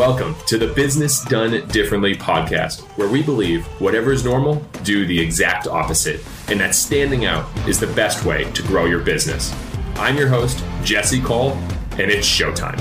Welcome to the Business Done Differently podcast, where we believe whatever is normal, do the exact opposite, and that standing out is the best way to grow your business. I'm your host, Jesse Cole, and it's showtime.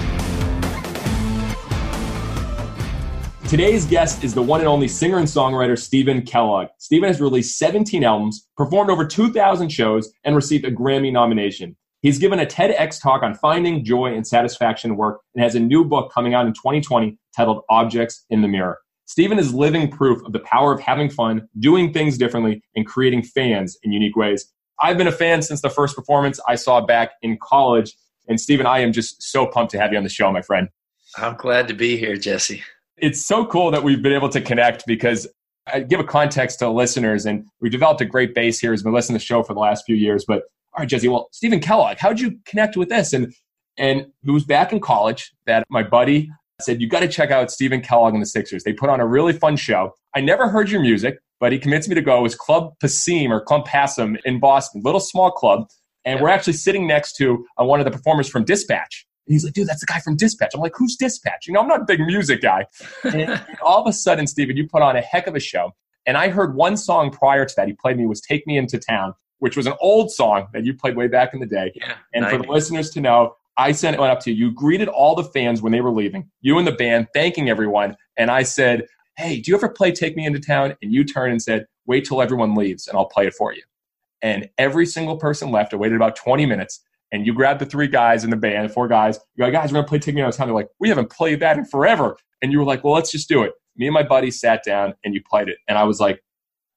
Today's guest is the one and only singer and songwriter Stephen Kellogg. Stephen has released 17 albums, performed over 2,000 shows, and received a Grammy nomination. He's given a TEDx talk on finding joy and satisfaction in work and has a new book coming out in 2020 titled Objects in the Mirror. Stephen is living proof of the power of having fun, doing things differently, and creating fans in unique ways. I've been a fan since the first performance I saw back in college. And Stephen, I am just so pumped to have you on the show, my friend. I'm glad to be here, Jesse it's so cool that we've been able to connect because I give a context to listeners, and we've developed a great base here as been listening to the show for the last few years. But all right, Jesse, well, Stephen Kellogg, how'd you connect with this? And and it was back in college that my buddy said, You got to check out Stephen Kellogg and the Sixers. They put on a really fun show. I never heard your music, but he convinced me to go. It was Club Passim or Club Passam in Boston, little small club. And yeah. we're actually sitting next to uh, one of the performers from Dispatch. And he's like, dude, that's the guy from Dispatch. I'm like, who's Dispatch? You know, I'm not a big music guy. And all of a sudden, Stephen, you put on a heck of a show. And I heard one song prior to that he played me was Take Me Into Town, which was an old song that you played way back in the day. Yeah, and 90. for the listeners to know, I sent it up to you. You greeted all the fans when they were leaving, you and the band, thanking everyone. And I said, hey, do you ever play Take Me Into Town? And you turned and said, wait till everyone leaves and I'll play it for you. And every single person left. I waited about 20 minutes and you grabbed the three guys in the band, four guys, you're like, guys, we're gonna play Take Me Out of Town. They're like, we haven't played that in forever. And you were like, well, let's just do it. Me and my buddy sat down and you played it. And I was like,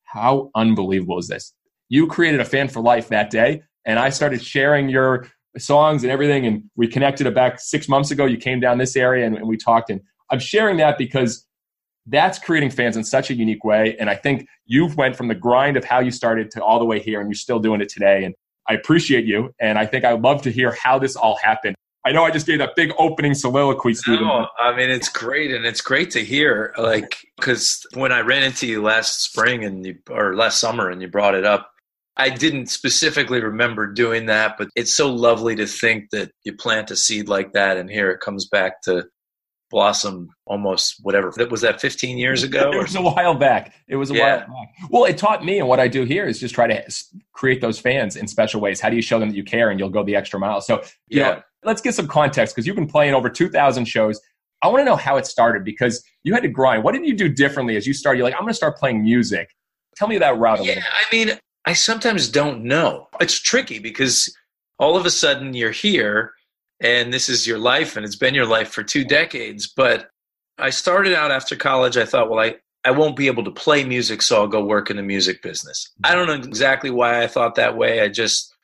how unbelievable is this? You created a fan for life that day. And I started sharing your songs and everything. And we connected back six months ago. You came down this area and, and we talked. And I'm sharing that because that's creating fans in such a unique way. And I think you've went from the grind of how you started to all the way here and you're still doing it today. And I appreciate you, and I think I'd love to hear how this all happened. I know I just gave that big opening soliloquy, Stephen. No, I mean it's great, and it's great to hear. Like, because when I ran into you last spring and you, or last summer, and you brought it up, I didn't specifically remember doing that, but it's so lovely to think that you plant a seed like that, and here it comes back to blossom almost whatever. That was that 15 years ago it was a while back. It was a yeah. while back. Well it taught me and what i do here is just try to create those fans in special ways. How do you show them that you care and you'll go the extra mile? So yeah know, let's get some context because you've been playing over 2000 shows. I want to know how it started because you had to grind. What did you do differently as you started? You're like i'm going to start playing music. Tell me that route a yeah, little i mean i sometimes don't know. It's tricky because all of a sudden you're here and this is your life and it's been your life for two decades but i started out after college i thought well i i won't be able to play music so i'll go work in the music business. I don't know exactly why i thought that way. I just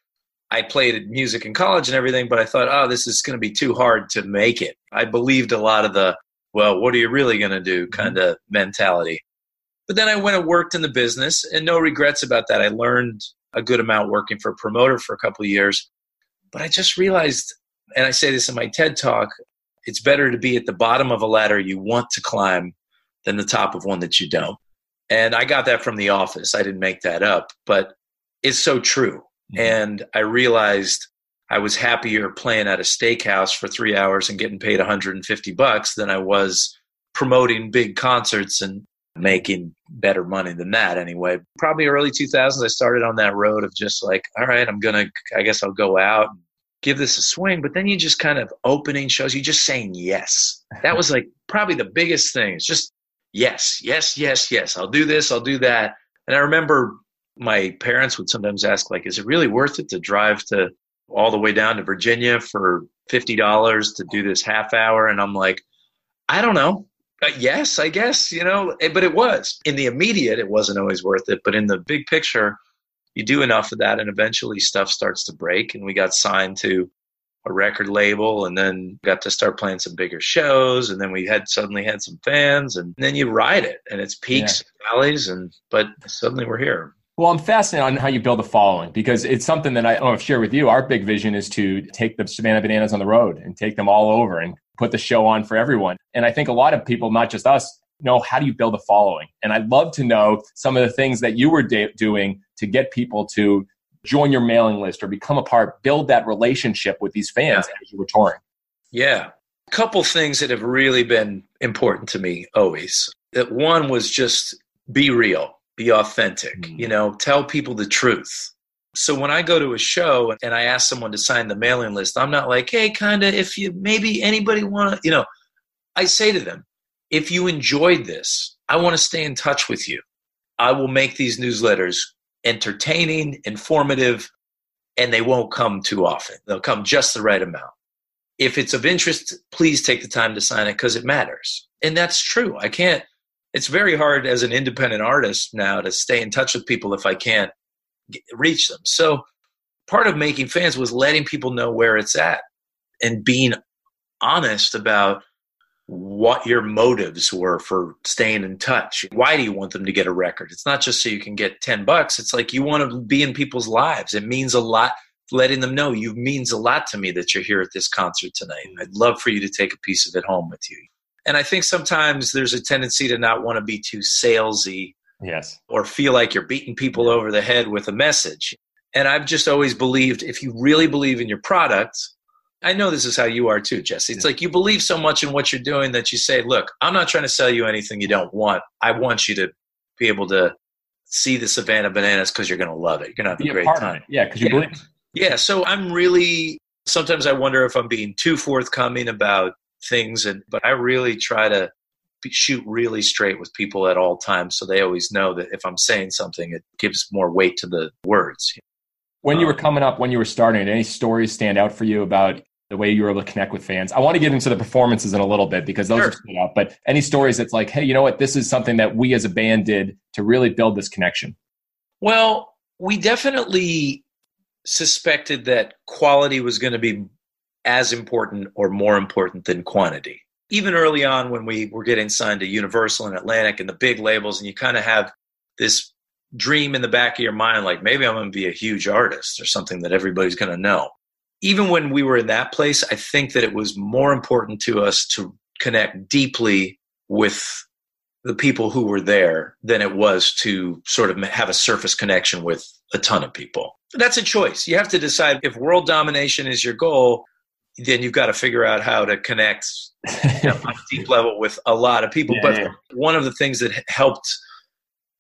i played music in college and everything but i thought oh this is going to be too hard to make it. I believed a lot of the well what are you really going to do kind of mentality but then i went and worked in the business and no regrets about that i learned a good amount working for a promoter for a couple of years but i just realized and I say this in my TED talk, it's better to be at the bottom of a ladder you want to climb than the top of one that you don't. And I got that from the office. I didn't make that up, but it's so true. Mm-hmm. And I realized I was happier playing at a steakhouse for three hours and getting paid 150 bucks than I was promoting big concerts and making better money than that anyway. Probably early 2000s, I started on that road of just like, all right, I'm going to, I guess I'll go out and give this a swing. But then you just kind of opening shows, you just saying yes. That was like probably the biggest thing. It's just yes, yes, yes, yes. I'll do this, I'll do that. And I remember my parents would sometimes ask, like, is it really worth it to drive to all the way down to Virginia for fifty dollars to do this half hour? And I'm like, I don't know. Uh, yes, I guess, you know, eh, but it was. In the immediate, it wasn't always worth it. But in the big picture, you do enough of that and eventually stuff starts to break and we got signed to a record label and then got to start playing some bigger shows and then we had suddenly had some fans and then you ride it and it's peaks yeah. and valleys and but suddenly we're here well, I'm fascinated on how you build a following because it's something that I don't know if share with you. Our big vision is to take the Savannah Bananas on the road and take them all over and put the show on for everyone. And I think a lot of people, not just us, know how do you build a following. And I'd love to know some of the things that you were de- doing to get people to join your mailing list or become a part, build that relationship with these fans yeah. as you were touring? Yeah. A couple things that have really been important to me always. That one was just be real, be authentic, mm. you know, tell people the truth. So when I go to a show and I ask someone to sign the mailing list, I'm not like, hey, kind of, if you maybe anybody want to, you know, I say to them, if you enjoyed this, I want to stay in touch with you. I will make these newsletters entertaining, informative, and they won't come too often. They'll come just the right amount. If it's of interest, please take the time to sign it because it matters. And that's true. I can't, it's very hard as an independent artist now to stay in touch with people if I can't reach them. So part of making fans was letting people know where it's at and being honest about what your motives were for staying in touch. Why do you want them to get a record? It's not just so you can get 10 bucks. It's like you want to be in people's lives. It means a lot letting them know you means a lot to me that you're here at this concert tonight. Mm. I'd love for you to take a piece of it home with you. And I think sometimes there's a tendency to not want to be too salesy Yes. Or feel like you're beating people over the head with a message. And I've just always believed if you really believe in your product, I know this is how you are too, Jesse. It's like you believe so much in what you're doing that you say, look, I'm not trying to sell you anything you don't want. I want you to be able to see the Savannah Bananas because you're going to love it. You're going to have be a great time. Yeah, because you yeah. believe. Yeah, so I'm really sometimes I wonder if I'm being too forthcoming about things, and but I really try to shoot really straight with people at all times so they always know that if i'm saying something it gives more weight to the words. When you were um, coming up when you were starting any stories stand out for you about the way you were able to connect with fans? I want to get into the performances in a little bit because those sure. are stood out but any stories that's like hey you know what? This is something that we as a band did to really build this connection. Well we definitely suspected that quality was going to be as important or more important than quantity even early on when we were getting signed to Universal and Atlantic and the big labels, and you kind of have this dream in the back of your mind, like maybe I'm going to be a huge artist or something that everybody's going to know. Even when we were in that place, I think that it was more important to us to connect deeply with the people who were there than it was to sort of have a surface connection with a ton of people. That's a choice. You have to decide if world domination is your goal, then you've got to figure out how to connect you know, on a deep level with a lot of people. Yeah, but yeah. one of the things that helped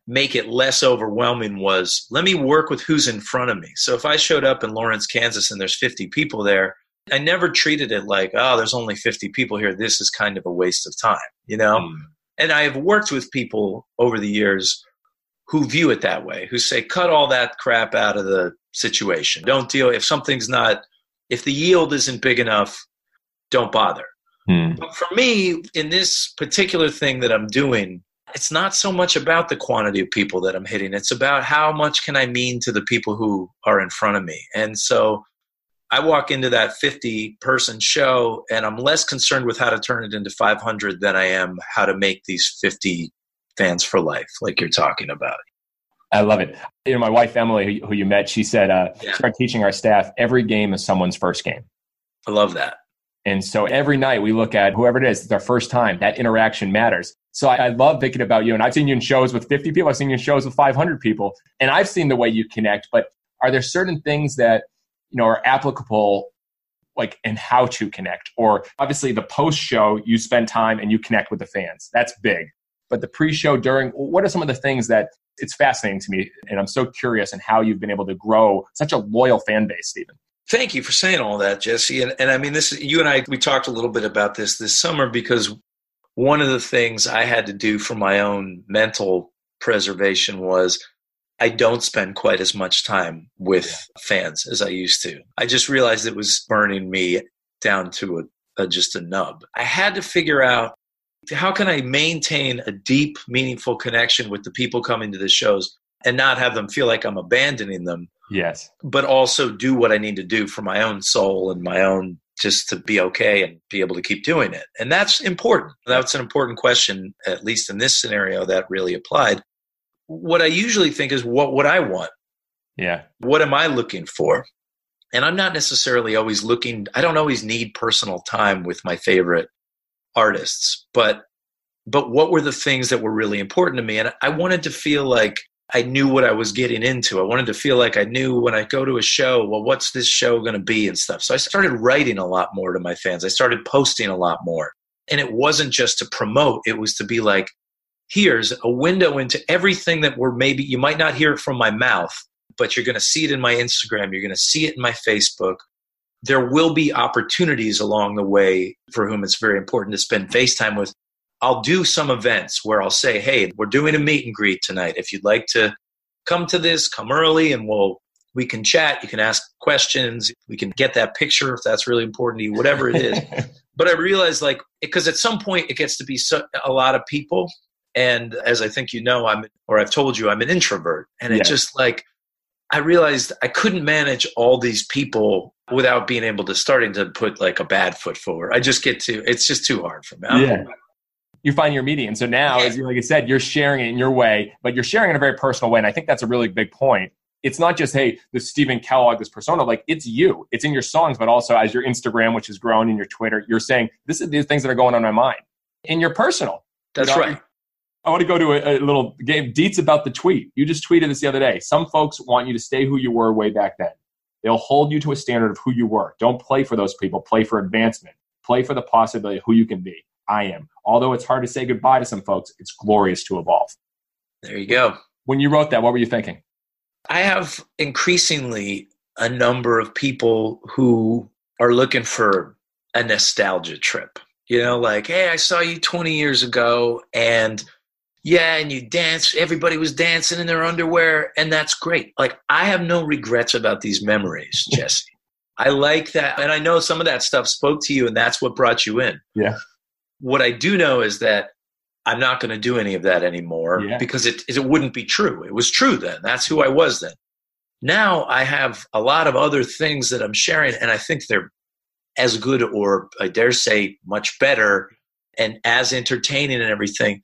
make it less overwhelming was let me work with who's in front of me. So if I showed up in Lawrence, Kansas, and there's 50 people there, I never treated it like, oh, there's only 50 people here. This is kind of a waste of time, you know? Mm. And I have worked with people over the years who view it that way, who say, cut all that crap out of the situation. Don't deal, if something's not if the yield isn't big enough, don't bother. Hmm. But for me, in this particular thing that I'm doing, it's not so much about the quantity of people that I'm hitting. It's about how much can I mean to the people who are in front of me. And so I walk into that 50 person show and I'm less concerned with how to turn it into 500 than I am how to make these 50 fans for life, like you're talking about. I love it. You know, my wife Emily, who, you met, she said, uh, yeah. "Start teaching our staff every game is someone's first game." I love that. And so every night we look at whoever it is, it's our first time. That interaction matters. So I, I, love thinking about you. And I've seen you in shows with 50 people. I've seen you in shows with 500 people. And I've seen the way you connect. But are there certain things that you know are applicable, like in how to connect? Or obviously the post show, you spend time and you connect with the fans. That's big. But the pre show, during, what are some of the things that it's fascinating to me, and I'm so curious in how you've been able to grow such a loyal fan base, Stephen. Thank you for saying all that, Jesse. And, and I mean, this you and I we talked a little bit about this this summer because one of the things I had to do for my own mental preservation was I don't spend quite as much time with fans as I used to. I just realized it was burning me down to a, a just a nub. I had to figure out how can I maintain a deep, meaningful connection with the people coming to the shows and not have them feel like I'm abandoning them? Yes. But also do what I need to do for my own soul and my own just to be okay and be able to keep doing it. And that's important. That's an important question, at least in this scenario, that really applied. What I usually think is, what would I want? Yeah. What am I looking for? And I'm not necessarily always looking, I don't always need personal time with my favorite artists but but what were the things that were really important to me and i wanted to feel like I knew what I was getting into. I wanted to feel like I knew when I go to a show, well, what's this show going to be and stuff. So I started writing a lot more to my fans. I started posting a lot more. And it wasn't just to promote, it was to be like, here's a window into everything that we're maybe, you might not hear it from my mouth, but you're going to see it in my Instagram, you're going to see it in my Facebook. There will be opportunities along the way for whom it's very important to spend FaceTime with. I'll do some events where I'll say, hey, we're doing a meet and greet tonight. If you'd like to come to this, come early and we'll we can chat, you can ask questions, we can get that picture if that's really important to you, whatever it is. but I realized like because at some point it gets to be so, a lot of people. And as I think you know, I'm or I've told you I'm an introvert. And it just like I realized I couldn't manage all these people without being able to starting to put like a bad foot forward. I just get to it's just too hard for me. Yeah you find your medium. So now, as you, like I said, you're sharing it in your way, but you're sharing in a very personal way. And I think that's a really big point. It's not just, hey, this Stephen Kellogg, this persona, like it's you. It's in your songs, but also as your Instagram, which has grown, in your Twitter, you're saying, this is these things that are going on in my mind. In your personal. That's you know, right. I want to go to a, a, little game. Deets about the tweet. You just tweeted this the other day. Some folks want you to stay who you were way back then. They'll hold you to a standard of who you were. Don't play for those people. Play for advancement. Play for the possibility of who you can be. I am. Although it's hard to say goodbye to some folks, it's glorious to evolve. There you go. When you wrote that, what were you thinking? I have increasingly a number of people who are looking for a nostalgia trip. You know, like, hey, I saw you 20 years ago and yeah, and you dance, everybody was dancing in their underwear, and that's great. Like, I have no regrets about these memories, Jesse. I like that. And I know some of that stuff spoke to you, and that's what brought you in. Yeah. What I do know is that I'm not going to do any of that anymore yeah. because it, it wouldn't be true. It was true then. That's who I was then. Now I have a lot of other things that I'm sharing, and I think they're as good or I dare say much better and as entertaining and everything.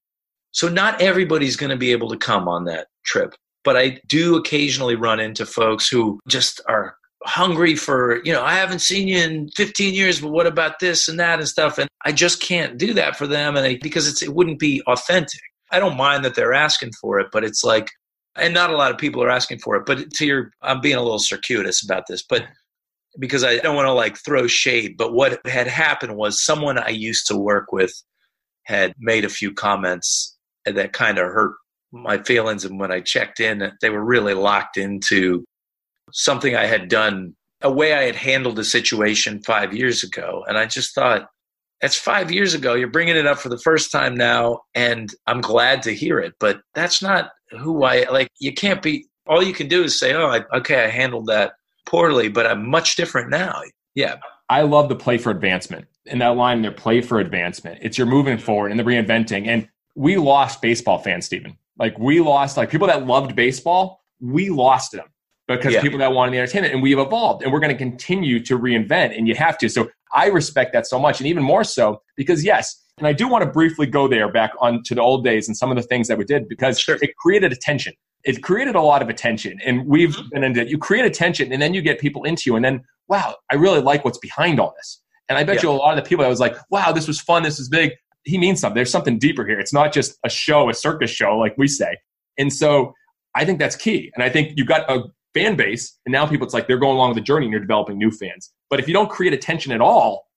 So not everybody's going to be able to come on that trip, but I do occasionally run into folks who just are hungry for, you know, I haven't seen you in 15 years, but what about this and that and stuff? And I just can't do that for them. And because it's, it wouldn't be authentic. I don't mind that they're asking for it, but it's like, and not a lot of people are asking for it, but to your, I'm being a little circuitous about this, but because I don't want to like throw shade, but what had happened was someone I used to work with had made a few comments that kind of hurt my feelings. And when I checked in, they were really locked into something I had done, a way I had handled the situation five years ago. And I just thought, that's five years ago. You're bringing it up for the first time now, and I'm glad to hear it. But that's not who I like. You can't be. All you can do is say, "Oh, I, okay, I handled that poorly, but I'm much different now." Yeah, I love the play for advancement. In that line, there, play for advancement. It's you're moving forward and the reinventing. And we lost baseball fans, Stephen. Like we lost like people that loved baseball. We lost them because yeah. people that wanted the entertainment and we've evolved and we're going to continue to reinvent and you have to so i respect that so much and even more so because yes and i do want to briefly go there back on to the old days and some of the things that we did because sure. it created attention it created a lot of attention and we've mm-hmm. been into you create attention and then you get people into you and then wow i really like what's behind all this and i bet yeah. you a lot of the people that was like wow this was fun this is big he means something there's something deeper here it's not just a show a circus show like we say and so I think that's key. And I think you've got a fan base, and now people, it's like they're going along with the journey and you're developing new fans. But if you don't create attention at all,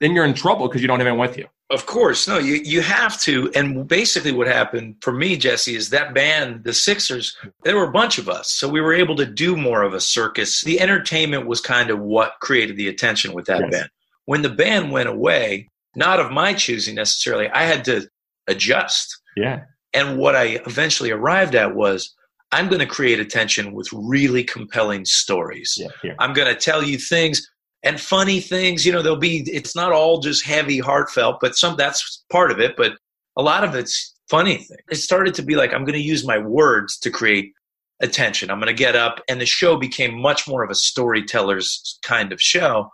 then you're in trouble because you don't have anyone with you. Of course, no, you you have to. And basically, what happened for me, Jesse, is that band, the Sixers. There were a bunch of us, so we were able to do more of a circus. The entertainment was kind of what created the attention with that yes. band. When the band went away, not of my choosing necessarily, I had to adjust. Yeah. And what I eventually arrived at was I'm going to create attention with really compelling stories. Yeah, I'm going to tell you things and funny things. You know, there'll be, it's not all just heavy, heartfelt, but some, that's part of it. But a lot of it's funny thing. It started to be like, I'm going to use my words to create attention. I'm going to get up. And the show became much more of a storyteller's kind of show.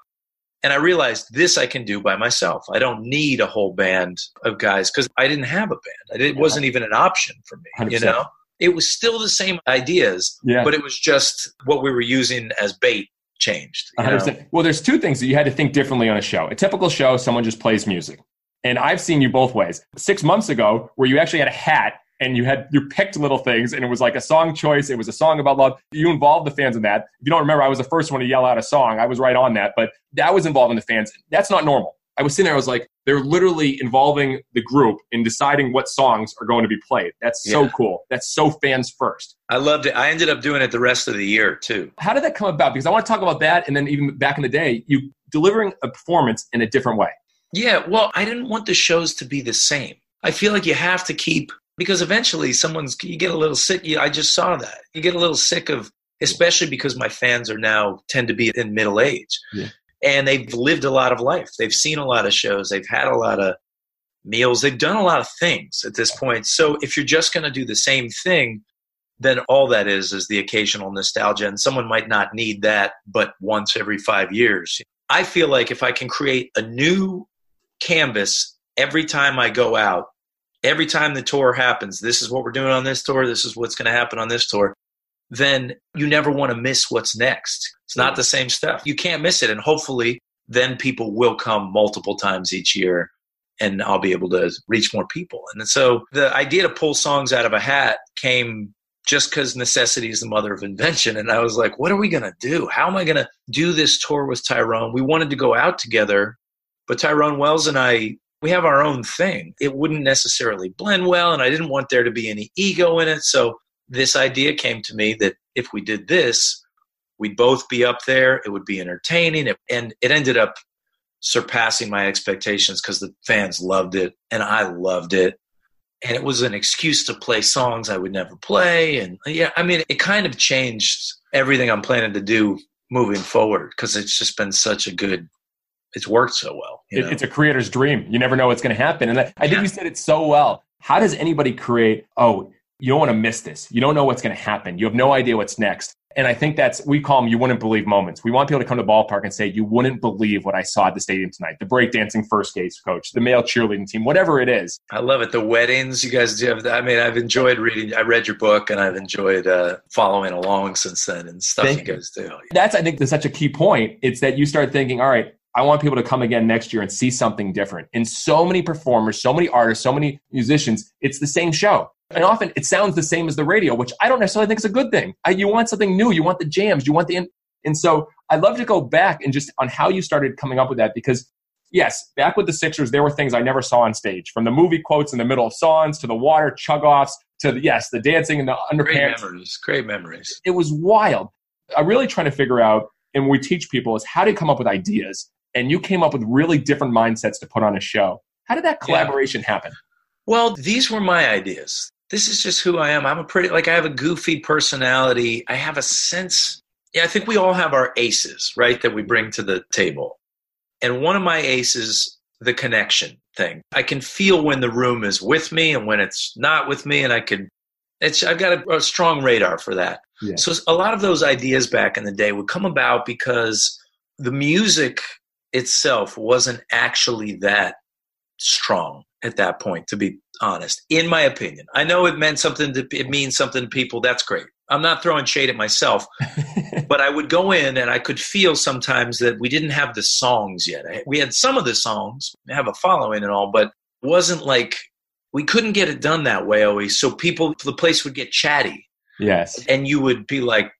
And I realized this I can do by myself. I don't need a whole band of guys because I didn't have a band. It wasn't even an option for me, 100%. you know? it was still the same ideas, yeah. but it was just what we were using as bait changed. Well, there's two things that you had to think differently on a show. A typical show, someone just plays music. And I've seen you both ways. Six months ago, where you actually had a hat and you had you picked little things and it was like a song choice it was a song about love. You involved the fans in that. If you don't remember i was the first one to yell out a song. I was right on that but that was involving the fans. That's not normal. I was sitting there i was like they're literally involving the group in deciding what songs are going to be played. That's so Yeah. cool. That's so fans first. I loved it. I ended up doing it the rest of the year too. how did that come about? Because i want to talk about that and then even back in the day you delivering a performance in a different way. Yeah, well, I didn't want the shows to be the same. I feel like you have to keep because eventually someone's you get a little sick. You, I just saw that you get a little sick of, especially because my fans are now tend to be in middle age, Yeah. and they've lived a lot of life. They've seen a lot of shows. They've had a lot of meals. They've done a lot of things at this point. So if you're just going to do the same thing, then all that is is the occasional nostalgia, and someone might not need that, but once every five years. I feel like if I can create a new canvas every time I go out, every time the tour happens, this is what we're doing on this tour, this is what's going to happen on this tour, then you never want to miss what's next. It's not the same stuff. You can't miss it. And hopefully, then people will come multiple times each year and I'll be able to reach more people. And so the idea to pull songs out of a hat came just because necessity is the mother of invention. And I was like, what are we going to do? How am I going to do this tour with Tyrone? We wanted to go out together, but Tyrone Wells and I, we have our own thing. It wouldn't necessarily blend well, and I didn't want there to be any ego in it. So this idea came to me that if we did this, we'd both be up there. It would be entertaining. And it ended up surpassing my expectations because the fans loved it and I loved it. And it was an excuse to play songs I would never play. And yeah, I mean, it kind of changed everything I'm planning to do moving forward because it's just been such a good, it's worked so well. you It, know? it's a creator's dream. You never know what's going to happen. And I, I think Yeah. you said it so well. How does anybody create, oh, you don't want to miss this. You don't know what's going to happen. You have no idea what's next. And I think that's, we call them you wouldn't believe moments. We want people to come to the ballpark and say, you wouldn't believe what I saw at the stadium tonight. The breakdancing first base coach, the male cheerleading team, whatever it is. I love it. The weddings you guys do have. I mean, I've enjoyed reading. I read your book, and I've enjoyed uh, following along since then and stuff Thank you guys do. That's, I think, that's such a key point. It's that you start thinking, all right, I want people to come again next year and see something different. And so many performers, so many artists, so many musicians, it's the same show. And often it sounds the same as the radio, which I don't necessarily think is a good thing. I, you want something new. You want the jams. You want the. In- and so I'd love to go back and just on how you started coming up with that because, yes, back with the Sixers, there were things I never saw on stage from the movie quotes in the middle of songs to the water chug offs to, the, yes, the dancing in the underpants. Great memories. Great memories. it was wild. I'm really trying to figure out, and we teach people is how to come up with ideas. And you came up with really different mindsets to put on a show. How did that Yeah. collaboration happen? Well, these were my ideas. This is just who I am. I'm a pretty like I have a goofy personality. I have a sense. Yeah, I think we all have our aces, right? That we bring to the table. And one of my aces, the connection thing. I can feel when the room is with me and when it's not with me, and I can. It's I've got a, a strong radar for that. Yeah. So a lot of those ideas back in the day would come about because the music itself wasn't actually that strong at that point to be honest in my opinion i know it meant something to it means something to people that's great i'm not throwing shade at myself but i would go in and i could feel sometimes that we didn't have the songs yet we had some of the songs have a following and all but it wasn't like we couldn't get it done that way always so people the place would get chatty yes. and you would be like,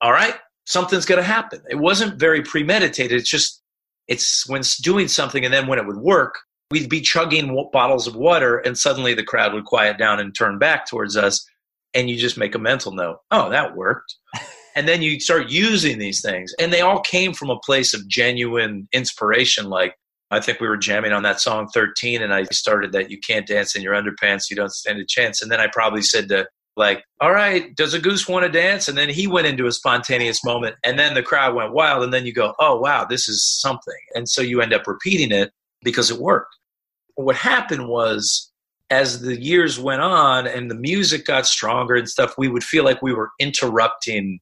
all right, something's going to happen. It wasn't very premeditated. It's just, it's when doing something, and then when it would work, we'd be chugging w- bottles of water, and suddenly the crowd would quiet down and turn back towards us, and you just make a mental note, oh, that worked. and then you start using these things, and they all came from a place of genuine inspiration. Like, I think we were jamming on that song 13, and I started that you can't dance in your underpants, you don't stand a chance. And then I probably said to like, all right, does a goose want to dance? And then he went into a spontaneous moment, and then the crowd went wild. And then you go, oh, wow, this is something. And so you end up repeating it because it worked. What happened was, as the years went on and the music got stronger and stuff, we would feel like we were interrupting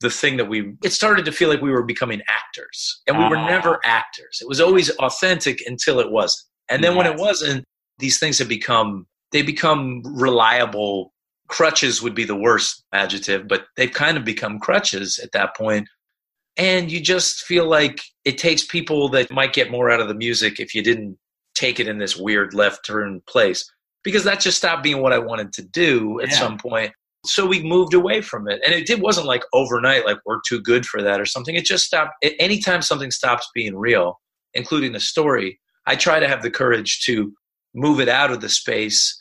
the thing that we it started to feel like we were becoming actors and we were never actors it was always authentic until it wasn't and then when it wasn't these things have become they become reliable crutches would be the worst adjective but they've kind of become crutches at that point. and you just feel like it takes people that might get more out of the music if you didn't take it in this weird left turn place because that just stopped being what I wanted to do at Yeah. some point. So we moved away from it. And it did, wasn't like overnight, like we're too good for that or something. It just stopped. Anytime something stops being real, including a story, I try to have the courage to move it out of the space.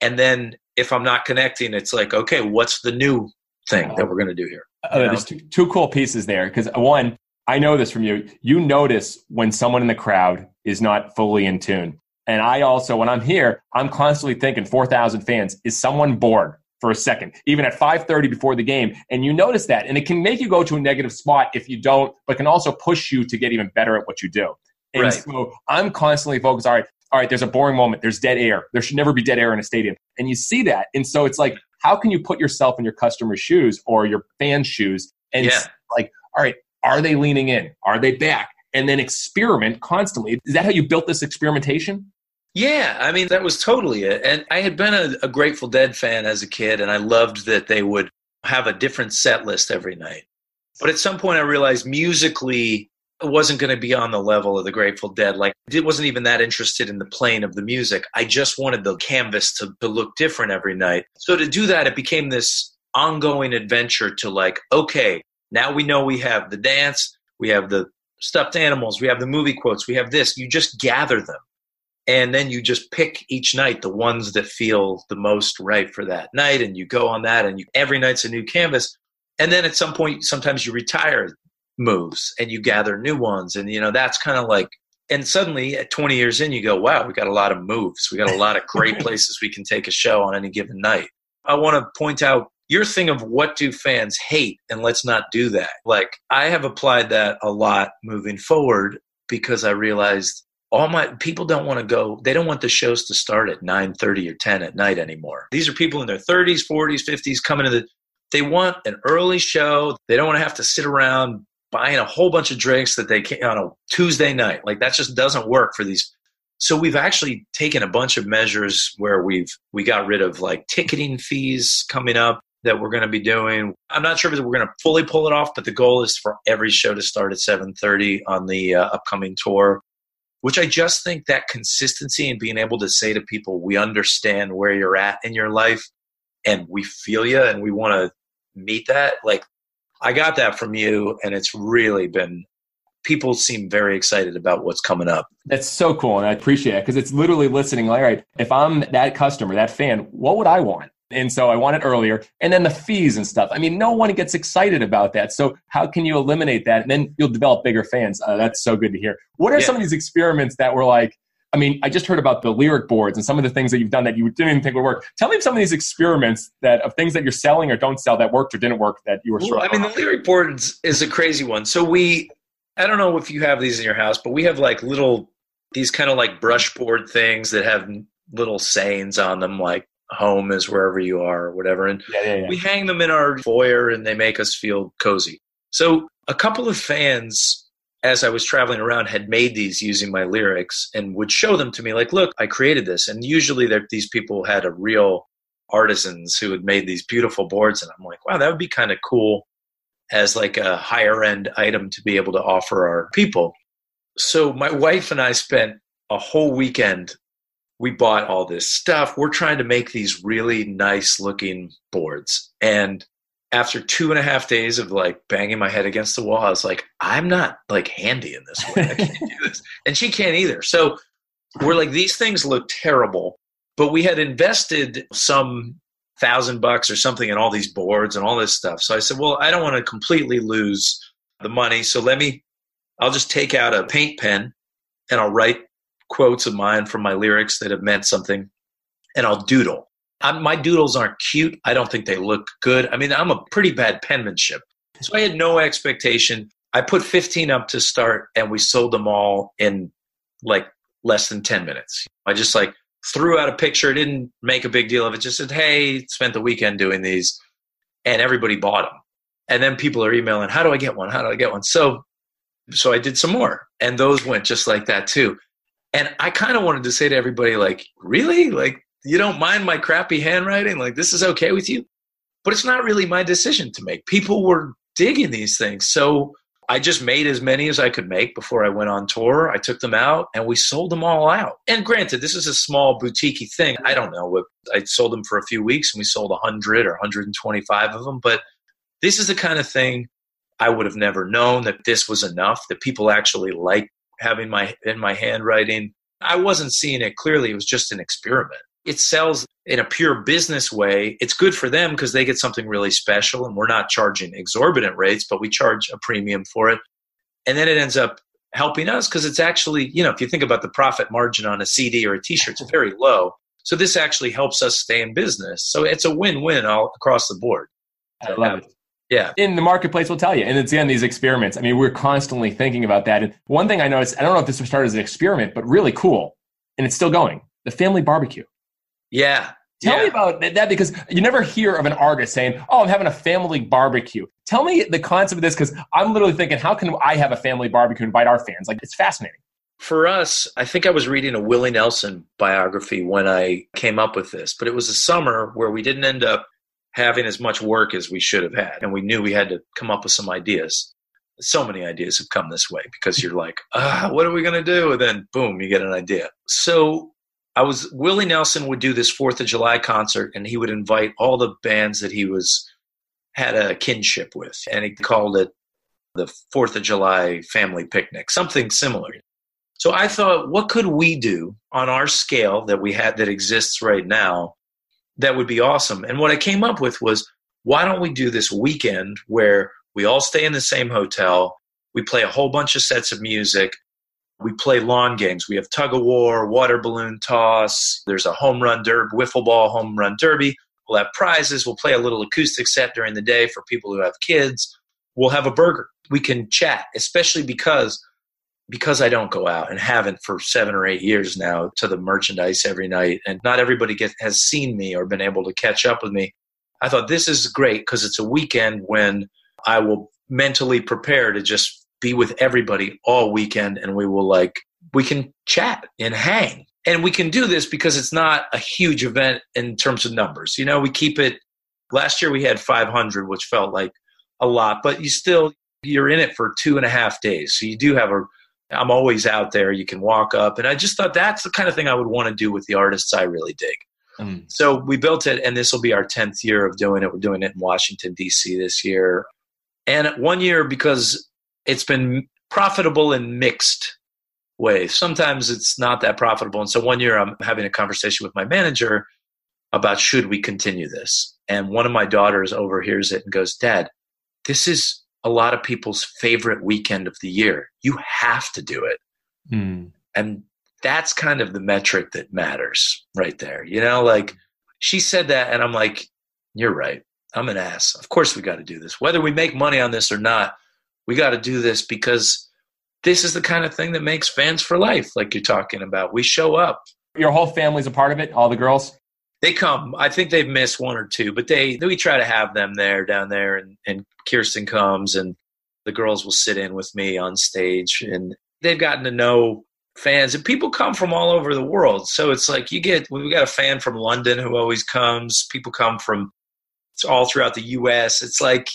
And then if I'm not connecting, it's like, okay, what's the new thing that we're going to do here? Uh, there's two, two cool pieces there because one, I know this from you. You notice when someone in the crowd is not fully in tune, and I also, when I'm here, I'm constantly thinking, four thousand fans, is someone bored for a second, even at five thirty before the game, and you notice that, and it can make you go to a negative spot if you don't, but can also push you to get even better at what you do. And Right. so I'm constantly focused. All right, all right. There's a boring moment. There's dead air. There should never be dead air in a stadium, and you see that, and so it's like, how can you put yourself in your customer's shoes or your fan's shoes and Yeah. like, all right, are they leaning in? Are they back? And then experiment constantly. Is that how you built this experimentation? Yeah, I mean, that was totally it. And I had been a, a Grateful Dead fan as a kid, and I loved that they would have a different set list every night. But at some point, I realized musically, wasn't going to be on the level of the Grateful Dead. Like, it wasn't even that interested in the plane of the music. I just wanted the canvas to, to look different every night. So to do that, it became this ongoing adventure to like, okay, now we know we have the dance, we have the stuffed animals, we have the movie quotes, we have this. You just gather them and then you just pick each night the ones that feel the most right for that night and you go on that and you, every night's a new canvas and then at some point sometimes you retire moves and you gather new ones and you know that's kind of like and suddenly at 20 years in you go wow we got a lot of moves. We got a lot of great places we can take a show on any given night. I want to point out your thing of what do fans hate and let's not do that. Like i have applied that a lot moving forward because i realized all my people don't want to go they don't want the shows to start at 9.30 or 10 at night anymore. These are people in their 30s 40s 50s coming to the they want an early show. They don't want to have to sit around buying a whole bunch of drinks that they can on a tuesday night like that just doesn't work for these so we've actually taken a bunch of measures where we've we got rid of like ticketing fees coming up that we're going to be doing i'm not sure if we're going to fully pull it off but the goal is for every show to start at 7.30 on the uh, upcoming tour which I just think that consistency and being able to say to people, we understand where you're at in your life and we feel you and we want to meet that. Like, I got that from you, and it's really been, people seem very excited about what's coming up. That's so cool, and I appreciate it because it's literally listening. Like, all right, if I'm that customer, that fan, what would I want? And so I want it earlier, and then the fees and stuff. I mean, no one gets excited about that. So how can you eliminate that? And then you'll develop bigger fans. Uh, that's so good to hear. What are Yeah. some of these experiments that were like? I mean, I just heard about the lyric boards and some of the things that you've done that you didn't even think would work. Tell me some of these experiments that of things that you're selling or don't sell that worked or didn't work that you were. Well, I mean, the lyric boards is a crazy one. So we, I don't know if you have these in your house, but we have like little, these kind of like brush board things that have little sayings on them, like home is wherever you are or whatever. And yeah, yeah, yeah. we hang them in our foyer and they make us feel cozy. So a couple of fans, as I was traveling around, had made these using my lyrics and would show them to me, like, look, I created this. And usually these people had a real artisans who had made these beautiful boards. And I'm like, wow, that would be kind of cool as like a higher end item to be able to offer our people. So my wife and I spent a whole weekend we bought all this stuff. We're trying to make these really nice looking boards. And after two and a half days of like banging my head against the wall, I was like, I'm not like handy in this way. I can't do this. And she can't either. So we're like, these things look terrible. But we had invested some thousand bucks or something in all these boards and all this stuff. So I said, well, I don't want to completely lose the money. So let me, I'll just take out a paint pen and I'll write quotes of mine from my lyrics that have meant something and I'll doodle. I'm, my doodles aren't cute. I don't think they look good. I mean, I'm a pretty bad penmanship. So I had no expectation. I put 15 up to start and we sold them all in like less than 10 minutes. I just like threw out a picture, didn't make a big deal of it, just said, hey, spent the weekend doing these. And everybody bought them. And then people are emailing, how do I get one? How do I get one? So, so I did some more and those went just like that too. And I kind of wanted to say to everybody, like, really? Like, you don't mind my crappy handwriting? Like, this is okay with you? But it's not really my decision to make. People were digging these things. So I just made as many as I could make before I went on tour. I took them out and we sold them all out. And granted, this is a small boutique thing. I don't know I sold them for a few weeks and we sold 100 or 125 of them. But this is the kind of thing I would have never known that this was enough, that people actually like having my in my handwriting. I wasn't seeing it clearly. It was just an experiment. It sells in a pure business way. It's good for them because they get something really special and we're not charging exorbitant rates, but we charge a premium for it. And then it ends up helping us because it's actually, you know, if you think about the profit margin on a CD or a t shirt, it's very low. So this actually helps us stay in business. So it's a win win all across the board. I love it. Yeah. In the marketplace will tell you. And it's again these experiments. I mean, we're constantly thinking about that. And one thing I noticed, I don't know if this was started as an experiment, but really cool, and it's still going. The family barbecue. Yeah. Tell yeah. me about that because you never hear of an artist saying, "Oh, I'm having a family barbecue." Tell me the concept of this because I'm literally thinking, how can I have a family barbecue and invite our fans? Like, it's fascinating. For us, I think I was reading a Willie Nelson biography when I came up with this, but it was a summer where we didn't end up having as much work as we should have had, and we knew we had to come up with some ideas. So many ideas have come this way because you're like, ah, what are we going to do? And then boom, you get an idea. So I was Willie Nelson would do this Fourth of July concert, and he would invite all the bands that he was had a kinship with, and he called it the Fourth of July family picnic, something similar. So I thought, what could we do on our scale that we had that exists right now that would be awesome? And what I came up with was, why don't we do this weekend where we all stay in the same hotel, we play a whole bunch of sets of music, we play lawn games. We have tug of war, water balloon toss. There's a home run derby, wiffle ball home run derby. We'll have prizes. We'll play a little acoustic set during the day for people who have kids. We'll have a burger. We can chat, especially because because I don't go out and haven't for seven or eight years now to the merchandise every night, and not everybody get, has seen me or been able to catch up with me. I thought this is great because it's a weekend when I will mentally prepare to just be with everybody all weekend and we will like we can chat and hang. And we can do this because it's not a huge event in terms of numbers. You know we keep it last year we had 500 which felt like a lot but you still you're in it for two and a half days. So you do have a i'm always out there. You can walk up. And i just thought that's the kind of thing i would want to do with the artists i really dig. Mm. so we built it and this will be our 10th year of doing it. We're doing it in washington d.c this year. And one year because it's been profitable in mixed ways. Sometimes it's not that profitable. And so one year I'm having a conversation with my manager about should we continue this? And one of my daughters overhears it and goes, Dad, this is a lot of people's favorite weekend of the year. You have to do it. Mm. And that's kind of the metric that matters right there. You know, like she said that, and I'm like, You're right. I'm an ass. Of course we got to do this. Whether we make money on this or not, we got to do this because this is the kind of thing that makes fans for life, like you're talking about. We show up. Your whole family's a part of it, all the girls? They come. I think they've missed one or two, but they we try to have them there down there and, and Kirsten comes and the girls will sit in with me on stage and they've gotten to know fans and people come from all over the world. So it's like you get we got a fan from London who always comes. People come from all throughout the US. It's like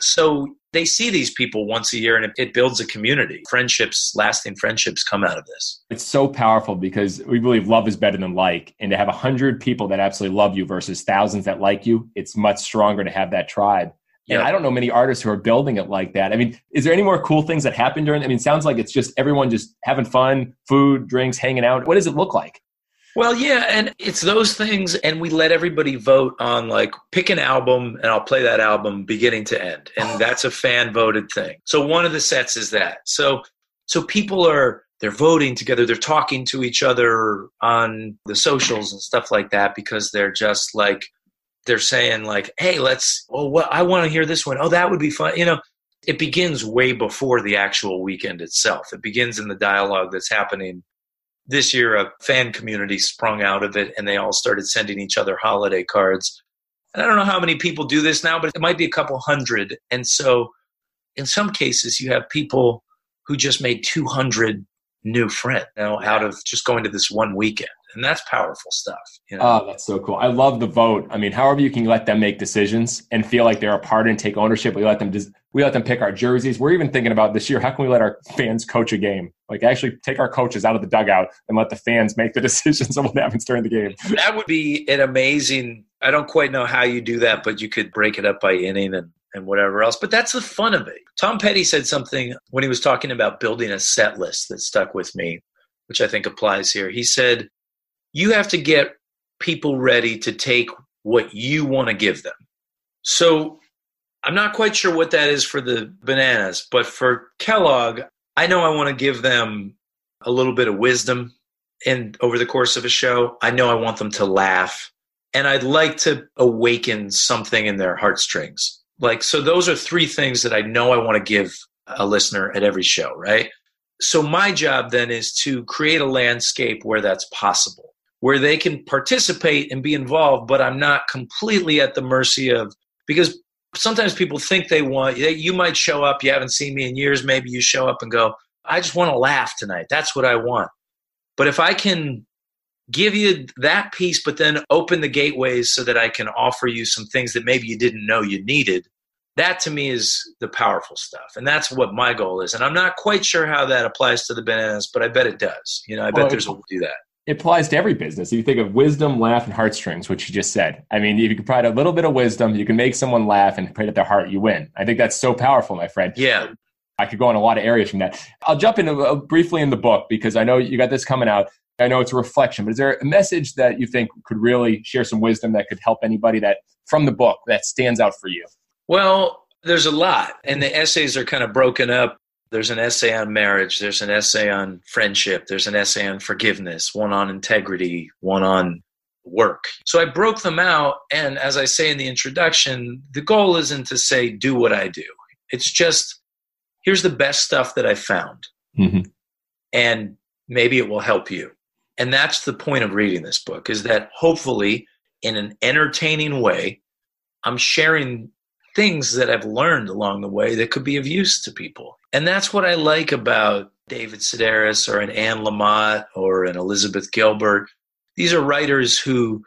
so they see these people once a year and it, it, builds a community. Friendships, lasting friendships come out of this. It's so powerful because we believe love is better than like. And to have a hundred people that absolutely love you versus thousands that like you, it's much stronger to have that tribe. And I don't know many artists who are building it like that. I mean, is there any more cool things that happen during? I mean, sounds like it's just everyone just having fun, food, drinks, hanging out. What does it look like? Well, yeah, and it's those things, and we let everybody vote on like pick an album, and I'll play that album beginning to end, and oh. that's a fan voted thing. So one of the sets is that. So so people are they're voting together, they're talking to each other on the socials and stuff like that because they're just like they're saying like, hey, let's. Oh, well, I want to hear this one. Oh, that would be fun. You know, it begins way before the actual weekend itself. It begins in the dialogue that's happening this year a fan community sprung out of it and they all started sending each other holiday cards and i don't know how many people do this now but it might be a couple hundred and so in some cases you have people who just made 200 new friends you know, out of just going to this one weekend and that's powerful stuff. You know? Oh, that's so cool. I love the vote. I mean, however you can let them make decisions and feel like they're a part and take ownership. We let them just we let them pick our jerseys. We're even thinking about this year. How can we let our fans coach a game? Like actually take our coaches out of the dugout and let the fans make the decisions of what happens during the game. That would be an amazing. I don't quite know how you do that, but you could break it up by inning and and whatever else. But that's the fun of it. Tom Petty said something when he was talking about building a set list that stuck with me, which I think applies here. He said, You have to get people ready to take what you want to give them. So I'm not quite sure what that is for the bananas, but for Kellogg, I know I want to give them a little bit of wisdom and over the course of a show. I know I want them to laugh and I'd like to awaken something in their heartstrings. Like, so those are three things that I know I want to give a listener at every show, right? So my job then is to create a landscape where that's possible, where they can participate and be involved, but I'm not completely at the mercy of, because sometimes people think they want, you might show up, you haven't seen me in years, maybe you show up and go, I just want to laugh tonight. That's what I want. But if I can give you that piece, but then open the gateways so that I can offer you some things that maybe you didn't know you needed. That to me is the powerful stuff. And that's what my goal is. And I'm not quite sure how that applies to the bananas, but I bet it does. You know, I well, bet there's a way to do that. It applies to every business. If you think of wisdom, laugh, and heartstrings, which you just said. I mean, if you can provide a little bit of wisdom, you can make someone laugh and pray at their heart, you win. I think that's so powerful, my friend. Yeah. I could go in a lot of areas from that. I'll jump into uh, briefly in the book because I know you got this coming out. I know it's a reflection, but is there a message that you think could really share some wisdom that could help anybody that from the book that stands out for you? Well, there's a lot, and the essays are kind of broken up. There's an essay on marriage, there's an essay on friendship, there's an essay on forgiveness, one on integrity, one on work. So I broke them out, and as I say in the introduction, the goal isn't to say, do what I do. It's just, here's the best stuff that I found. Mm-hmm. And maybe it will help you. And that's the point of reading this book is that hopefully in an entertaining way, I'm sharing things that I've learned along the way that could be of use to people. And that's what I like about David Sedaris or an Anne Lamott or an Elizabeth Gilbert. These are writers who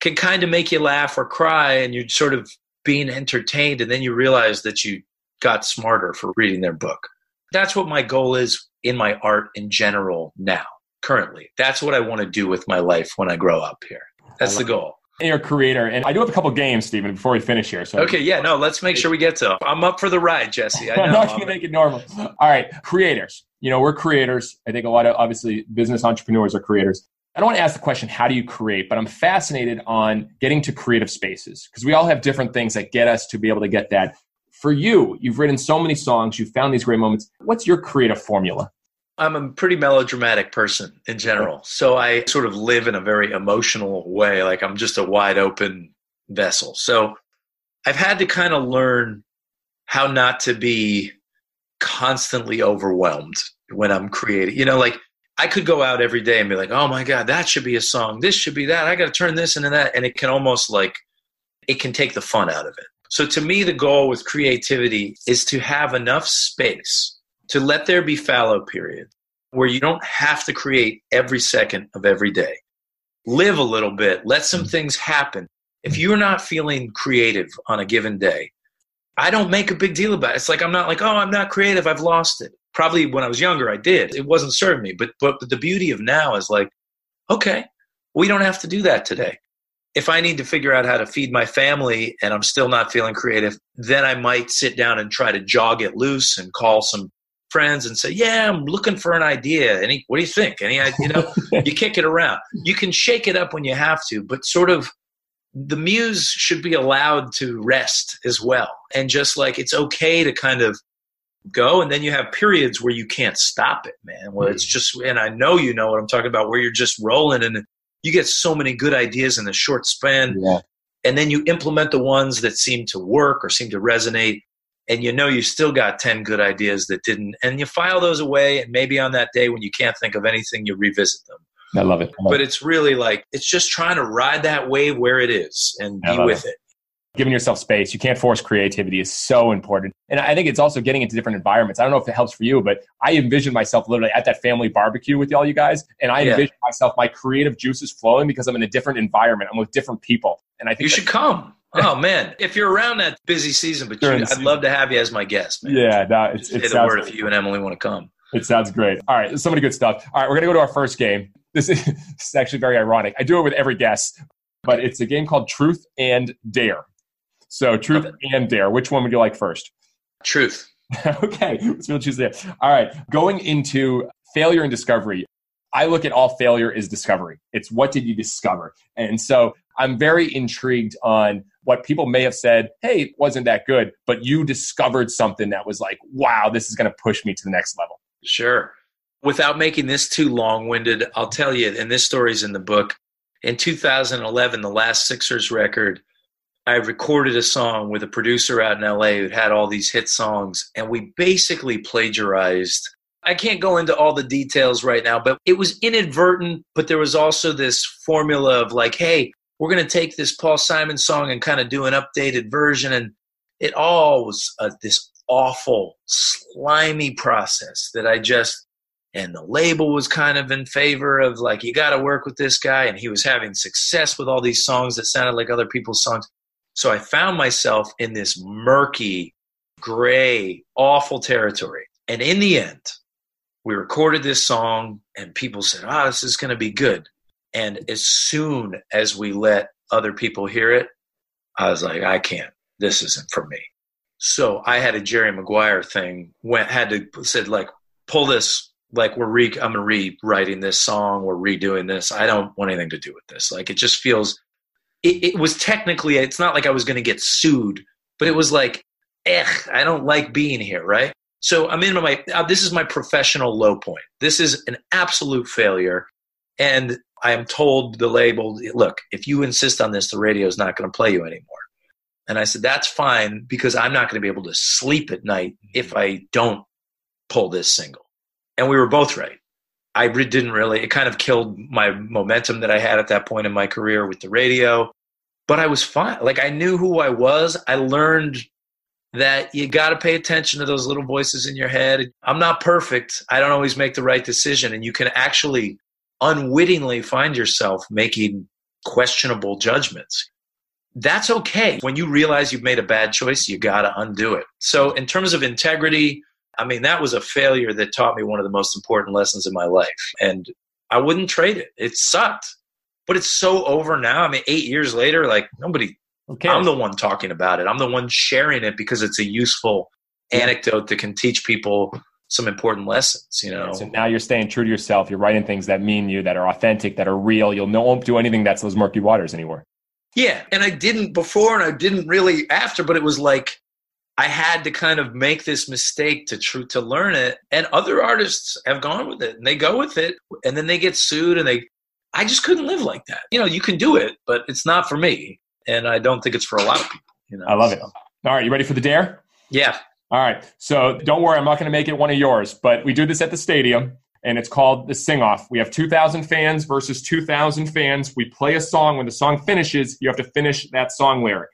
can kind of make you laugh or cry and you're sort of being entertained and then you realize that you got smarter for reading their book. That's what my goal is in my art in general now currently. That's what I want to do with my life when I grow up here. That's the goal. And you're creator, and I do have a couple games, Stephen, before we finish here. So okay, yeah, no, let's make sure we get to. I'm up for the ride, Jesse. I am not going to make it normal. All right, creators. You know, we're creators. I think a lot of obviously business entrepreneurs are creators. I don't want to ask the question, how do you create? But I'm fascinated on getting to creative spaces because we all have different things that get us to be able to get that. For you, you've written so many songs, you've found these great moments. What's your creative formula? I'm a pretty melodramatic person in general. So I sort of live in a very emotional way. Like I'm just a wide open vessel. So I've had to kind of learn how not to be constantly overwhelmed when I'm creating. You know, like I could go out every day and be like, oh my God, that should be a song. This should be that. I got to turn this into that. And it can almost like, it can take the fun out of it. So to me, the goal with creativity is to have enough space to let there be fallow period where you don't have to create every second of every day. Live a little bit, let some mm. things happen. If you're not feeling creative on a given day, I don't make a big deal about it. It's like I'm not like, oh, I'm not creative, I've lost it. Probably when I was younger, I did. It wasn't serving me. But but the beauty of now is like, okay, we don't have to do that today. If I need to figure out how to feed my family and I'm still not feeling creative, then I might sit down and try to jog it loose and call some friends and say, "Yeah, I'm looking for an idea. Any, what do you think? Any, you know, you kick it around. You can shake it up when you have to, but sort of the muse should be allowed to rest as well. And just like it's okay to kind of go, and then you have periods where you can't stop it, man. Where it's hmm. just, and I know you know what I'm talking about, where you're just rolling and you get so many good ideas in a short span. Yeah. And then you implement the ones that seem to work or seem to resonate and you know you still got 10 good ideas that didn't and you file those away and maybe on that day when you can't think of anything you revisit them i love it I love but it's really like it's just trying to ride that wave where it is and be with it. it. giving yourself space. You can't force creativity is so important. And I think it's also getting into different environments. I don't know if it helps for you, but I envision myself literally at that family barbecue with all you guys. And I envision myself, my creative juices flowing because I'm in a different environment. I'm with different people. And I think you should come. Oh man, if you're around that busy season, but you, I'd season. love to have you as my guest. Man. Yeah, no, it's, Say the word if you and Emily want to come. It sounds great. All right, so many good stuff. All right, we're gonna go to our first game. This is, this is actually very ironic. I do it with every guest, but it's a game called Truth and Dare. So truth and dare. Which one would you like first? Truth. okay, let's choose that. All right, going into failure and discovery. I look at all failure as discovery. It's what did you discover? And so I'm very intrigued on what people may have said, hey, it wasn't that good, but you discovered something that was like, wow, this is going to push me to the next level. Sure. Without making this too long winded, I'll tell you, and this story's in the book. In 2011, the last Sixers record I recorded a song with a producer out in LA who had all these hit songs, and we basically plagiarized. I can't go into all the details right now, but it was inadvertent. But there was also this formula of like, hey, we're going to take this Paul Simon song and kind of do an updated version. And it all was uh, this awful, slimy process that I just, and the label was kind of in favor of like, you got to work with this guy. And he was having success with all these songs that sounded like other people's songs. So I found myself in this murky, gray, awful territory. And in the end, we recorded this song, and people said, Oh, this is going to be good. And as soon as we let other people hear it, I was like, I can't. This isn't for me. So I had a Jerry Maguire thing. Went had to said like pull this like we're re I'm rewriting this song. We're redoing this. I don't want anything to do with this. Like it just feels it, it was technically it's not like I was going to get sued, but it was like, eh, I don't like being here, right? So I'm in my uh, this is my professional low point. This is an absolute failure, and I am told the label, look, if you insist on this, the radio is not going to play you anymore. And I said, that's fine because I'm not going to be able to sleep at night if I don't pull this single. And we were both right. I didn't really, it kind of killed my momentum that I had at that point in my career with the radio. But I was fine. Like I knew who I was. I learned that you got to pay attention to those little voices in your head. I'm not perfect. I don't always make the right decision. And you can actually unwittingly find yourself making questionable judgments. That's okay. When you realize you've made a bad choice, you got to undo it. So, in terms of integrity, I mean, that was a failure that taught me one of the most important lessons in my life. And I wouldn't trade it. It sucked, but it's so over now. I mean, eight years later, like nobody, okay. I'm the one talking about it. I'm the one sharing it because it's a useful anecdote that can teach people some important lessons, you know. So now you're staying true to yourself. You're writing things that mean you, that are authentic, that are real. You'll no won't do anything that's those murky waters anymore. Yeah, and I didn't before, and I didn't really after, but it was like I had to kind of make this mistake to true to learn it. And other artists have gone with it and they go with it and then they get sued and they I just couldn't live like that. You know, you can do it, but it's not for me. And I don't think it's for a lot of people. You know, I love so. it. All right, you ready for the dare? Yeah. All right. So don't worry, I'm not going to make it one of yours, but we do this at the stadium and it's called the sing off. We have 2,000 fans versus 2,000 fans. We play a song. When the song finishes, you have to finish that song lyric.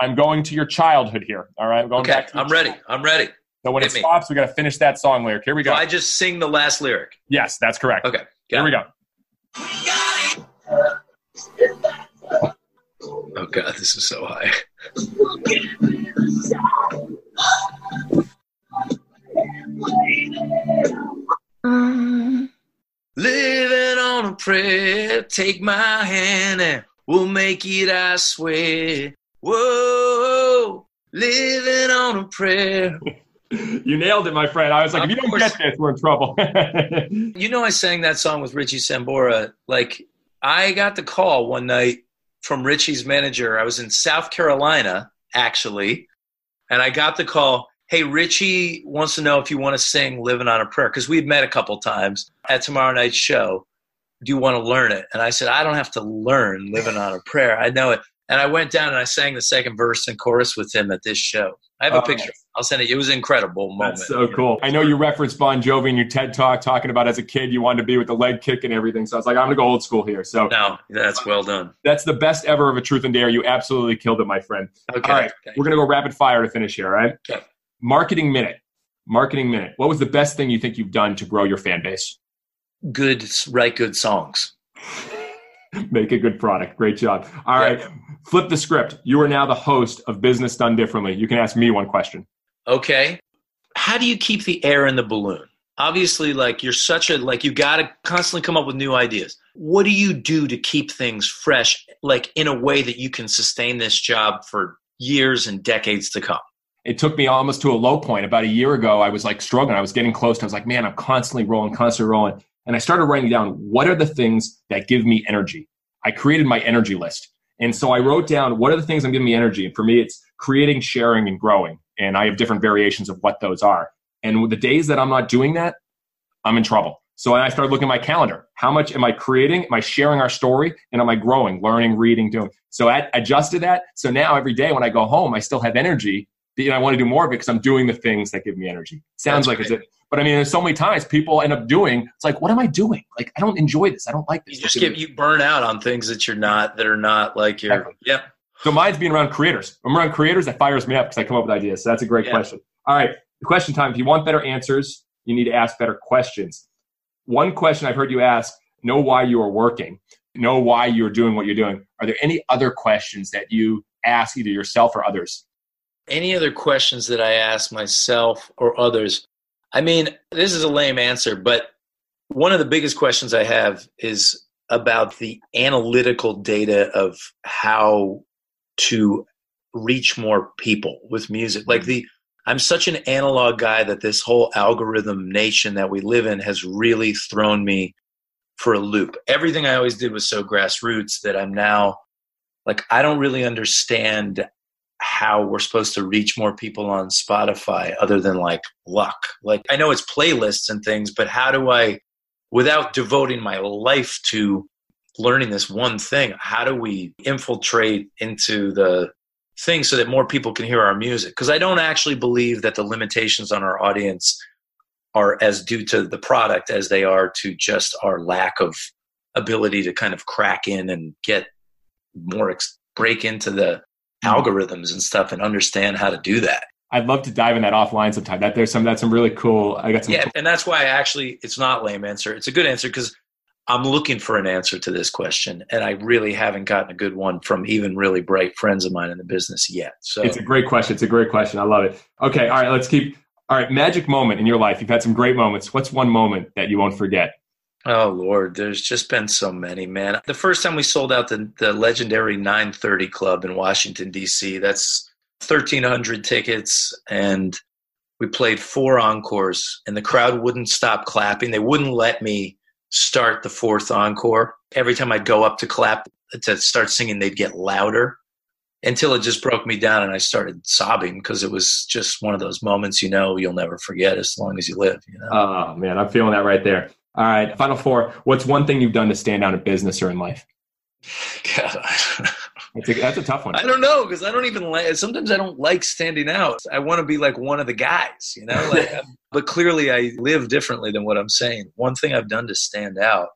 I'm going to your childhood here. All right, I'm going okay, back. I'm ready. I'm ready. So when Hit it stops, we got to finish that song lyric. Here we go. So I just sing the last lyric. Yes, that's correct. Okay. Here it. we go. Oh god, this is so high. Living on a prayer, take my hand and we'll make it, I swear. Whoa, living on a prayer. you nailed it, my friend. I was like, of if you don't course. get this, we're in trouble. you know, I sang that song with Richie Sambora. Like, I got the call one night from Richie's manager. I was in South Carolina, actually, and I got the call. Hey, Richie wants to know if you want to sing Living on a Prayer because we had met a couple times at tomorrow night's show. Do you want to learn it? And I said, I don't have to learn Living on a Prayer. I know it. And I went down and I sang the second verse and chorus with him at this show. I have a oh, picture. I'll send it. It was an incredible moment. That's so cool. I know you referenced Bon Jovi in your TED talk, talking about as a kid you wanted to be with the leg kick and everything. So I was like, I'm gonna go old school here. So no, that's well done. That's the best ever of a truth and dare. You absolutely killed it, my friend. Okay. All right, we're gonna go rapid fire to finish here. All right. Okay. Marketing minute. Marketing minute. What was the best thing you think you've done to grow your fan base? Good, write good songs. Make a good product. Great job. All right. Flip the script. You are now the host of Business Done Differently. You can ask me one question. Okay. How do you keep the air in the balloon? Obviously, like you're such a like you got to constantly come up with new ideas. What do you do to keep things fresh, like in a way that you can sustain this job for years and decades to come? It took me almost to a low point. About a year ago, I was like struggling. I was getting close. I was like, man, I'm constantly rolling, constantly rolling. And I started writing down what are the things that give me energy. I created my energy list. And so I wrote down what are the things that give me energy. And for me, it's creating, sharing, and growing. And I have different variations of what those are. And the days that I'm not doing that, I'm in trouble. So I started looking at my calendar. How much am I creating? Am I sharing our story? And am I growing, learning, reading, doing? So I adjusted that. So now every day when I go home, I still have energy. And I want to do more of it because I'm doing the things that give me energy. Sounds That's like great. it's it. but I mean, there's so many times people end up doing. It's like, what am I doing? Like, I don't enjoy this. I don't like this. You just get you burn out on things that you're not that are not like your. Exactly. Yep. So mine's being around creators. I'm around creators that fires me up because I come up with ideas. So that's a great yeah. question. All right, the question time. If you want better answers, you need to ask better questions. One question I've heard you ask: Know why you are working. Know why you're doing what you're doing. Are there any other questions that you ask either yourself or others? Any other questions that I ask myself or others? I mean, this is a lame answer, but one of the biggest questions I have is about the analytical data of how to reach more people with music. Like the I'm such an analog guy that this whole algorithm nation that we live in has really thrown me for a loop. Everything I always did was so grassroots that I'm now like I don't really understand how we're supposed to reach more people on Spotify other than like luck. Like I know it's playlists and things, but how do I without devoting my life to learning this one thing, how do we infiltrate into the thing so that more people can hear our music? Because I don't actually believe that the limitations on our audience are as due to the product as they are to just our lack of ability to kind of crack in and get more ex- break into the. Hmm. algorithms and stuff and understand how to do that. I'd love to dive in that offline sometime. That there's some that's some really cool. I got some. Yeah, cool- and that's why I actually it's not lame answer. It's a good answer because I'm looking for an answer to this question, and I really haven't gotten a good one from even really bright friends of mine in the business yet. So it's a great question. It's a great question. I love it. Okay, all right, let's keep. All right, magic moment in your life. You've had some great moments. What's one moment that you won't forget? Oh Lord, there's just been so many, man. The first time we sold out the, the legendary 930 Club in Washington D.C. That's 1,300 tickets, and we played four encores, and the crowd wouldn't stop clapping. They wouldn't let me start the fourth encore. Every time I'd go up to clap to start singing, they'd get louder until it just broke me down, and I started sobbing because it was just one of those moments you know you'll never forget as long as you live. You know? Oh man, I'm feeling that right there. All right, final four. What's one thing you've done to stand out in business or in life? God. That's a, that's a tough one. I don't know because I don't even like. Sometimes I don't like standing out. I want to be like one of the guys, you know. Like, but clearly, I live differently than what I'm saying. One thing I've done to stand out,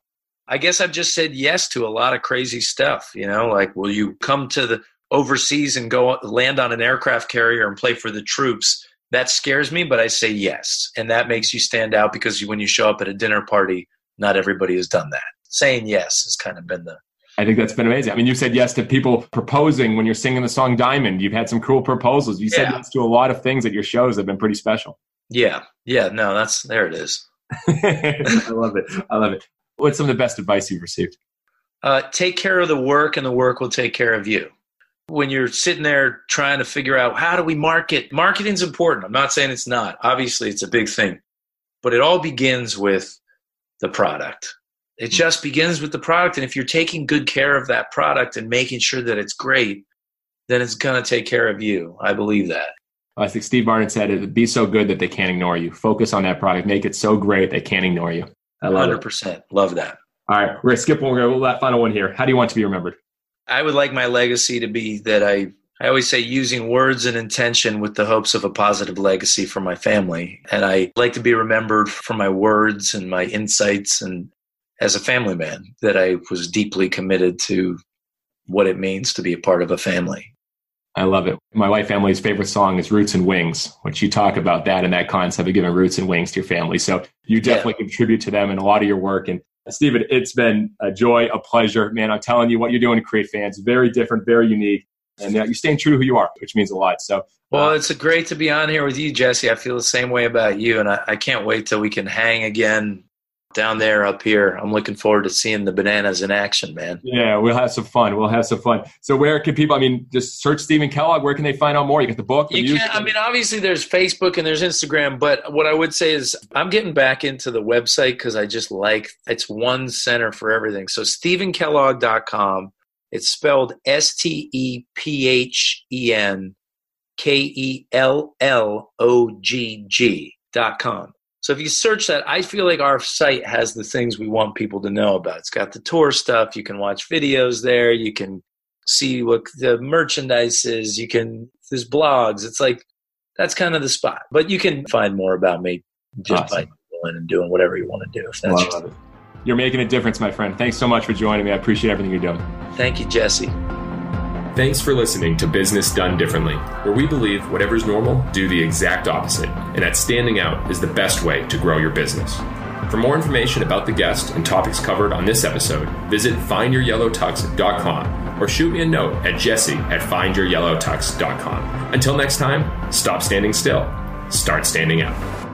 I guess I've just said yes to a lot of crazy stuff. You know, like will you come to the overseas and go land on an aircraft carrier and play for the troops? That scares me, but I say yes. And that makes you stand out because when you show up at a dinner party, not everybody has done that. Saying yes has kind of been the. I think that's been amazing. I mean, you said yes to people proposing when you're singing the song Diamond. You've had some cool proposals. You said yeah. yes to a lot of things at your shows that have been pretty special. Yeah. Yeah. No, that's there it is. I love it. I love it. What's some of the best advice you've received? Uh, take care of the work, and the work will take care of you when you're sitting there trying to figure out how do we market marketing's important. I'm not saying it's not. Obviously it's a big thing. But it all begins with the product. It hmm. just begins with the product. And if you're taking good care of that product and making sure that it's great then it's going to take care of you. I believe that. I think steve martin said it be so good that they can't ignore you. Focus on that product. Make it so great they can't ignore you. I love 100% it. love that. All right we're going to skip one. We're going to that final one here. How do you want to be remembered I would like my legacy to be that I I always say using words and intention with the hopes of a positive legacy for my family. And I like to be remembered for my words and my insights and as a family man that I was deeply committed to what it means to be a part of a family. I love it. My wife family's favorite song is Roots and Wings, which you talk about that and that concept of giving roots and wings to your family. So you definitely yeah. contribute to them in a lot of your work. And Stephen, it's been a joy, a pleasure. Man, I'm telling you what you're doing to create fans, very different, very unique. And uh, you're staying true to who you are, which means a lot. So, well, uh, it's great to be on here with you, Jesse. I feel the same way about you, and I, I can't wait till we can hang again down there, up here. I'm looking forward to seeing the bananas in action, man. Yeah, we'll have some fun. We'll have some fun. So, where can people? I mean, just search Stephen Kellogg. Where can they find out more? You got the book. The you can. I mean, obviously, there's Facebook and there's Instagram, but what I would say is I'm getting back into the website because I just like it's one center for everything. So, StephenKellogg.com. It's spelled S T E P H E N K E L L O G G dot com. So if you search that, I feel like our site has the things we want people to know about. It's got the tour stuff. You can watch videos there. You can see what the merchandise is. You can, there's blogs. It's like, that's kind of the spot. But you can find more about me just awesome. by going and doing whatever you want to do. If that's Love it. You're making a difference, my friend. Thanks so much for joining me. I appreciate everything you're doing. Thank you, Jesse. Thanks for listening to Business Done Differently, where we believe whatever's normal, do the exact opposite, and that standing out is the best way to grow your business. For more information about the guest and topics covered on this episode, visit findyouryellowtux.com or shoot me a note at jesse at findyouryellowtux.com. Until next time, stop standing still, start standing out.